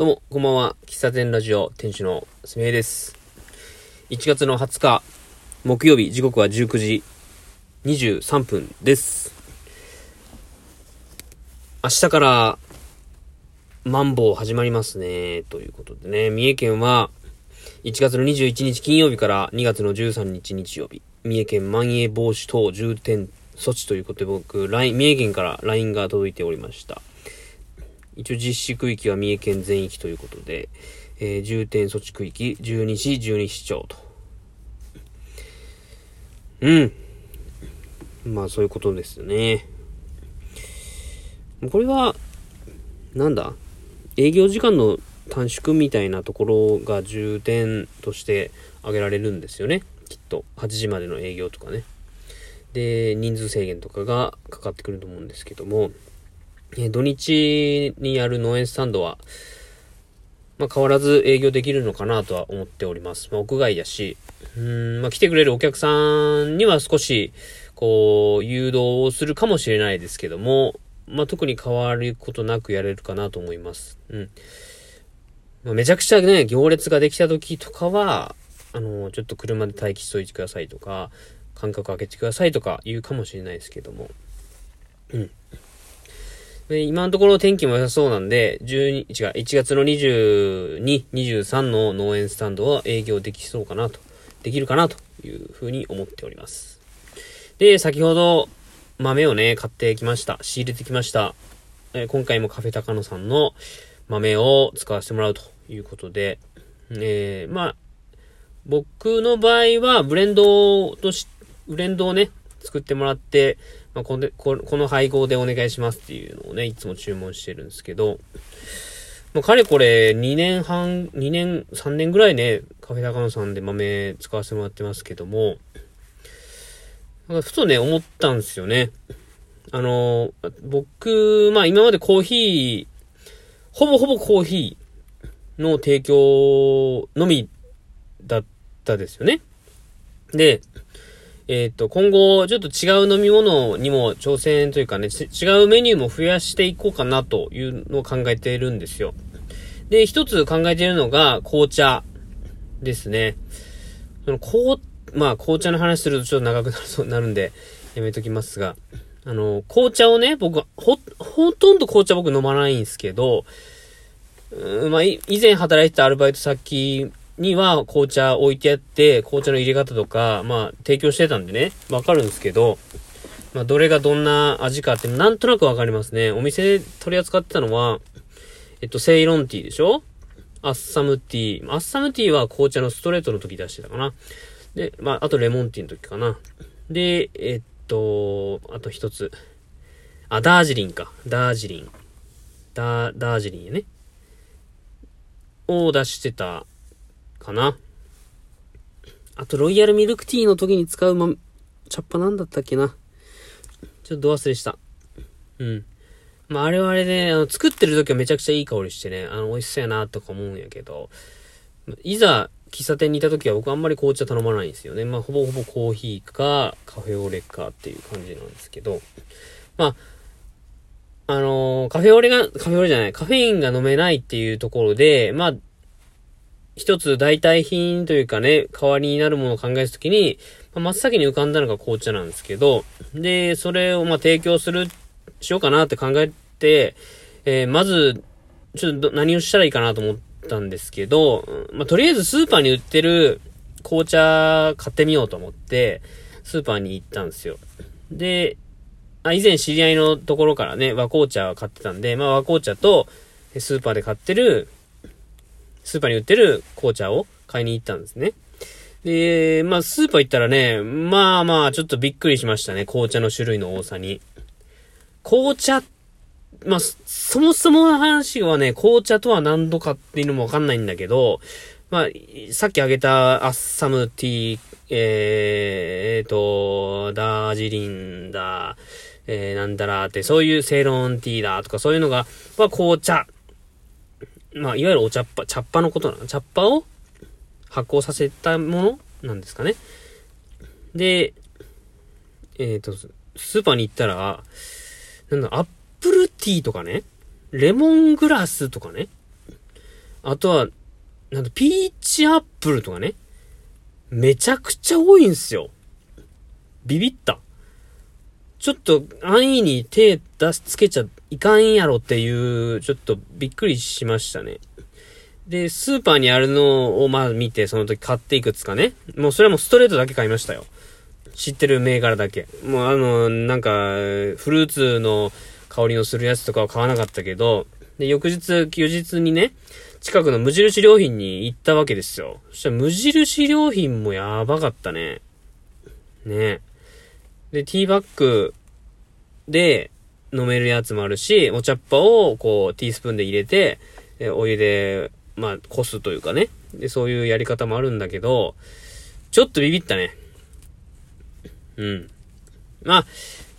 どうも、こんばんは。喫茶店ラジオ店主のすみえです。1月の20日、木曜日、時刻は19時23分です。明日から、マンボウ始まりますね。ということでね、三重県は、1月の21日金曜日から2月の13日日曜日、三重県まん延防止等重点措置ということで僕、LINE、三重県から LINE が届いておりました。一応実施区域は三重県全域ということで、えー重点措置区域、12市、12市町と。うん。まあそういうことですよね。これは、なんだ？営業時間の短縮みたいなところが重点として挙げられるんですよね。きっと。8時までの営業とかね。で、人数制限とかがかかってくると思うんですけども、え土日にやる農園スタンドは、まあ、変わらず営業できるのかなとは思っております。まあ、屋外だし、うーん、まあ、来てくれるお客さんには少し、こう、誘導をするかもしれないですけども、まあ、特に変わることなくやれるかなと思います。うん。まあ、めちゃくちゃね、行列ができた時とかは、あの、ちょっと車で待機しといてくださいとか、間隔空けてくださいとか言うかもしれないですけども。うん。で今のところ天気も良さそうなんで、12、違う、1月の22、23の農園スタンドは営業できそうかなと、できるかなというふうに思っております。で、先ほど豆をね、買ってきました。仕入れてきました。えー今回もカフェ高野さんの豆を使わせてもらうということで、えー、まあ、僕の場合はブレンドとし、ブレンドをね、作ってもらって、まあ、このここの配合でお願いしますっていうのをね、いつも注文してるんですけど、もうかれこれ2年半、2年、3年ぐらいね、カフェ高野さんで豆使わせてもらってますけども、なんかふとね、思ったんですよね。あの、僕、まあ今までコーヒー、ほぼほぼコーヒーの提供のみだったですよね。で、えっ、と、今後、ちょっと違う飲み物にも挑戦というかね、違うメニューも増やしていこうかなというのを考えているんですよ。で、一つ考えているのが、紅茶ですね。その、紅、まあ、紅茶の話するとちょっと長くなるそうなるんで、やめときますが、あの、紅茶をね、僕、ほ、ほとんど紅茶僕飲まないんですけど、うんまあ、以前働いてたアルバイト先には紅茶置いてあって、紅茶の入れ方とか、まあ、提供してたんでね、わかるんですけど、まあ、どれがどんな味かってなんとなくわかりますね。お店で取り扱ってたのは、えっと、セイロンティーでしょ？アッサムティー。アッサムティーは紅茶のストレートの時出してたかな。で、まあ、あとレモンティーの時かな。で、えっと、あと一つ。あ、ダージリンか。ダージリン。ダー、ダージリンね。を出してたかな。あと、ロイヤルミルクティーの時に使うま、茶っ葉なんだったっけな。ちょっとど忘れした。うん。まあ、あれはあれで、あの、作ってる時はめちゃくちゃいい香りしてね、あの、美味しそうやなとか思うんやけど、いざ、喫茶店にいた時は僕あんまり紅茶頼まないんですよね。まあ、ほぼほぼコーヒーか、カフェオレかっていう感じなんですけど、まあ、あのーカフェオレが、カフェオレじゃない、カフェインが飲めないっていうところで、まあ、一つ代替品というかね、代わりになるものを考えたときに、まあ真っ先に浮かんだのが紅茶なんですけど、で、それをまあ提供する、しようかなって考えて、えーまず、ちょっと何をしたらいいかなと思ったんですけど、まあ、とりあえずスーパーに売ってる紅茶買ってみようと思って、スーパーに行ったんですよ。で、あ以前知り合いのところからね、和紅茶を買ってたんで、まあ和紅茶と、スーパーで買ってる、スーパーに売ってる紅茶を買いに行ったんですね。で、まあ、スーパー行ったらね、まあまあ、ちょっとびっくりしましたね。紅茶の種類の多さに。紅茶、まあ、そもそもの話はね、紅茶とは何度かっていうのもわかんないんだけど、まあ、さっき挙げたアッサムティー、えー、えーと、ダージリンだ、えー、なんだらって、そういうセイロンティーだとかそういうのが、まあ、紅茶。まあ、いわゆるお茶っ葉、茶っ葉のことなの。茶っ葉を発酵させたものなんですかね。で、えっ、と、スーパーに行ったら、なんだ、アップルティーとかね、レモングラスとかね、あとは、なんと、ピーチアップルとかね。めちゃくちゃ多いんすよ。ビビった。ちょっと安易に手出しつけちゃいかんやろっていう、ちょっとびっくりしましたね。で、スーパーにあるのをまあ見て、その時買っていくつかね。もうそれはもうストレートだけ買いましたよ。知ってる銘柄だけ。もうあの、なんか、フルーツの香りのするやつとかは買わなかったけど、で、翌日、休日にね、近くの無印良品に行ったわけですよ。そしたら無印良品もやばかったね。ね。で、ティーバッグで飲めるやつもあるし、お茶っ葉をこう、ティースプーンで入れて、えお湯で、まあ、こすというかね。で、そういうやり方もあるんだけど、ちょっとビビったね。うん。まあ、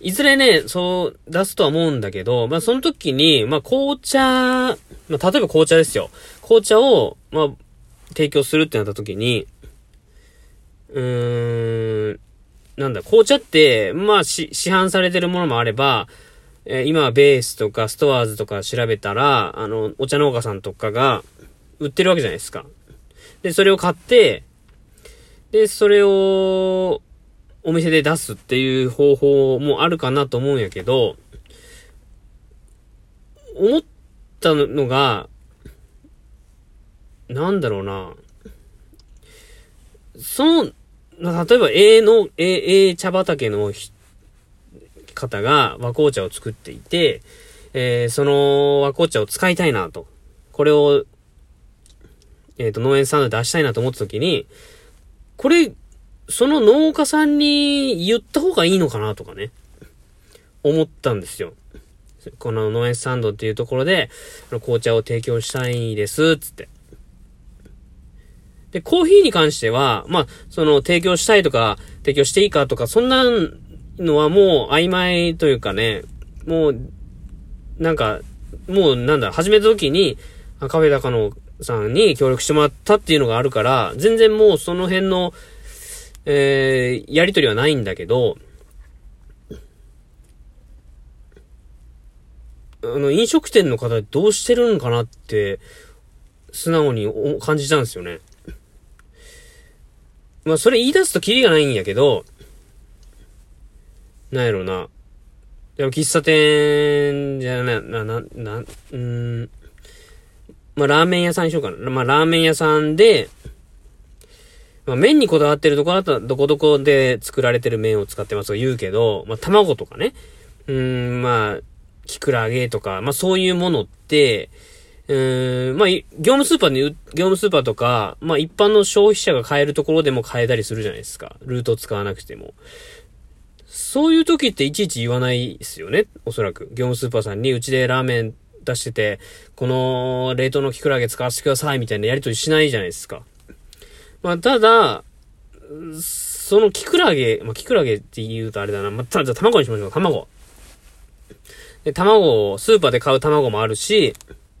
いずれね、そう出すとは思うんだけど、まあその時に、まあ紅茶、まあ例えば紅茶ですよ。紅茶を、まあ、提供するってなった時に、うーん、なんだ、紅茶って、まあ市販されてるものもあれば、えー、今はベースとかストアーズとか調べたら、あの、お茶農家さんとかが売ってるわけじゃないですか。で、それを買って、で、それを、お店で出すっていう方法もあるかなと思うんやけど、思ったのが、なんだろうな。その、例えば A の、A、A 茶畑の人方が和紅茶を作っていて、えー、その和紅茶を使いたいなと。これを、えっ、ー、と、農園さんで出したいなと思った時に、これ、その農家さんに言った方がいいのかなとかね、思ったんですよ。この農園スタンドっていうところで、紅茶を提供したいです、つって。で、コーヒーに関しては、まあ、その提供したいとか、提供していいかとか、そんなのはもう曖昧というかね、もう、なんか、もうなんだ、始めた時に、カフェ高野さんに協力してもらったっていうのがあるから、全然もうその辺の、えー、やりとりはないんだけど、あの、飲食店の方どうしてるんかなって、素直に感じたんですよね。まあ、それ言い出すとキリがないんやけど、なんやろな。でも、喫茶店じゃな、な、な、な、うん、まあ、ラーメン屋さんにしようかな。まあ、ラーメン屋さんで、まあ、麺にこだわってるとこだったら、どこどこで作られてる麺を使ってますと言うけど、まあ、卵とかね。うん、まあ、キクラゲとか、まあ、そういうものって、うーん、まあ、業務スーパーに、業務スーパーとか、まあ、一般の消費者が買えるところでも買えたりするじゃないですか。ルートを使わなくても。そういう時っていちいち言わないですよね。おそらく。業務スーパーさんに、うちでラーメン出してて、この冷凍のキクラゲ使わせてくださいみたいなやりとりしないじゃないですか。まあ、ただ、そのキクラゲ、まあ、キクラゲって言うとあれだな。まあ、ただ卵にしましょう。卵。で、卵を、スーパーで買う卵もあるし、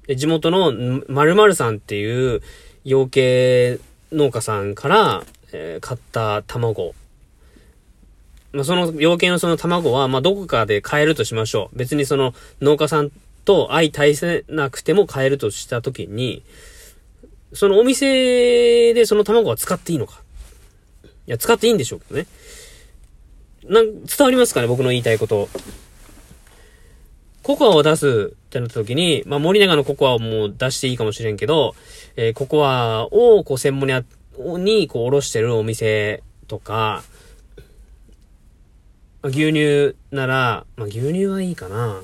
地元の〇〇さんっていう養鶏農家さんから、えー、買った卵。まあ、その養鶏のその卵は、まあ、どこかで買えるとしましょう。別にその農家さんと相対せなくても買えるとしたときに、そのお店でその卵は使っていいのか。いや、使っていいんでしょうけどね。なん、伝わりますかね僕の言いたいこと。ココアを出すってなった時に、まあ、森永のココアをもう出していいかもしれんけど、えー、ココアをこう専門ににこうおろしてるお店とか、牛乳なら、まあ、牛乳はいいかな。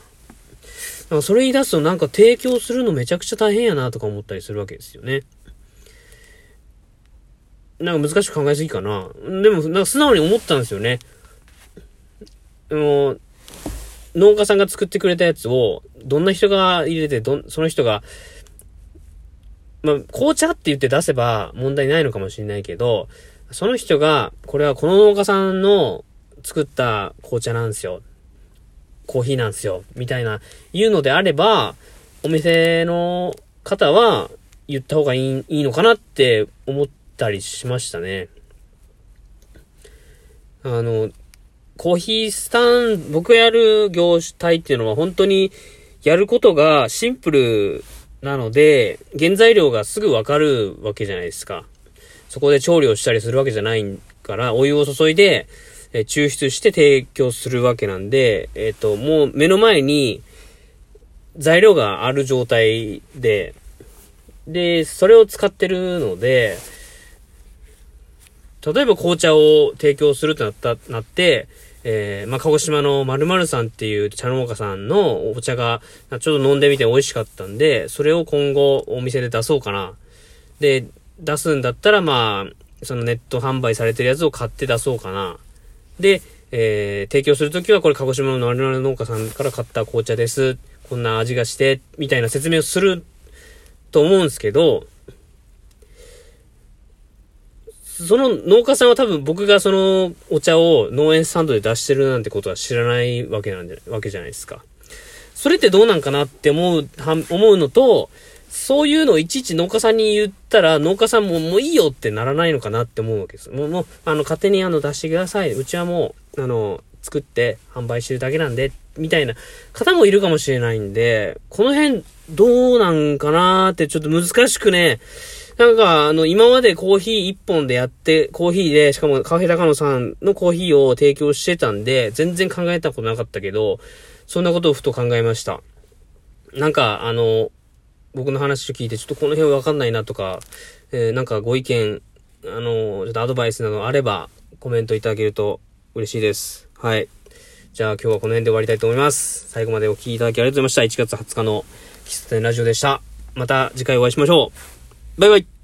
なんかそれ言い出すとなんか提供するのめちゃくちゃ大変やなとか思ったりするわけですよね。なんか難しく考えすぎかな。でも、なんか素直に思ったんですよね。でも、農家さんが作ってくれたやつを、どんな人が入れて、どん、その人が、まあ、紅茶って言って出せば問題ないのかもしれないけど、その人が、これはこの農家さんの作った紅茶なんですよ。コーヒーなんですよ。みたいな、言うのであれば、お店の方は言った方がいいいいのかなって思ったりしましたね。あの、コーヒースタン、僕やる業態っていうのは本当にやることがシンプルなので、原材料がすぐわかるわけじゃないですか。そこで調理をしたりするわけじゃないから、お湯を注いで、え抽出して提供するわけなんで、えっ、と、もう目の前に材料がある状態で、で、それを使ってるので、例えば紅茶を提供するとなった、なって、えー、まあ、鹿児島の〇〇さんっていう茶農家さんのお茶が、ちょっと飲んでみて美味しかったんで、それを今後お店で出そうかな。で、出すんだったら、まあ、そのネット販売されてるやつを買って出そうかな。で、えー、提供するときはこれ鹿児島の〇〇農家さんから買った紅茶です。こんな味がして、みたいな説明をすると思うんですけど、その農家さんは多分僕がそのお茶を農園スタンドで出してるなんてことは知らないわけなんじゃ、わけじゃないですか。それってどうなんかなって思う、思うのと、そういうのをいちいち農家さんに言ったら、農家さんももういいよってならないのかなって思うわけです。もう、もう、あの、勝手にあの、出してください。うちはもう、あの、作って販売してるだけなんで、みたいな方もいるかもしれないんで、この辺どうなんかなーってちょっと難しくね、なんか、あの、今までコーヒー一本でやって、コーヒーで、しかもカフェ高野さんのコーヒーを提供してたんで、全然考えたことなかったけど、そんなことをふと考えました。なんか、あの、僕の話を聞いて、ちょっとこの辺わかんないなとか、えー、なんかご意見、あの、ちょっとアドバイスなどあれば、コメントいただけると嬉しいです。はい。じゃあ今日はこの辺で終わりたいと思います。最後までお聴きいただきありがとうございました。1月20日の喫茶店ラジオでした。また次回お会いしましょう。バイバイ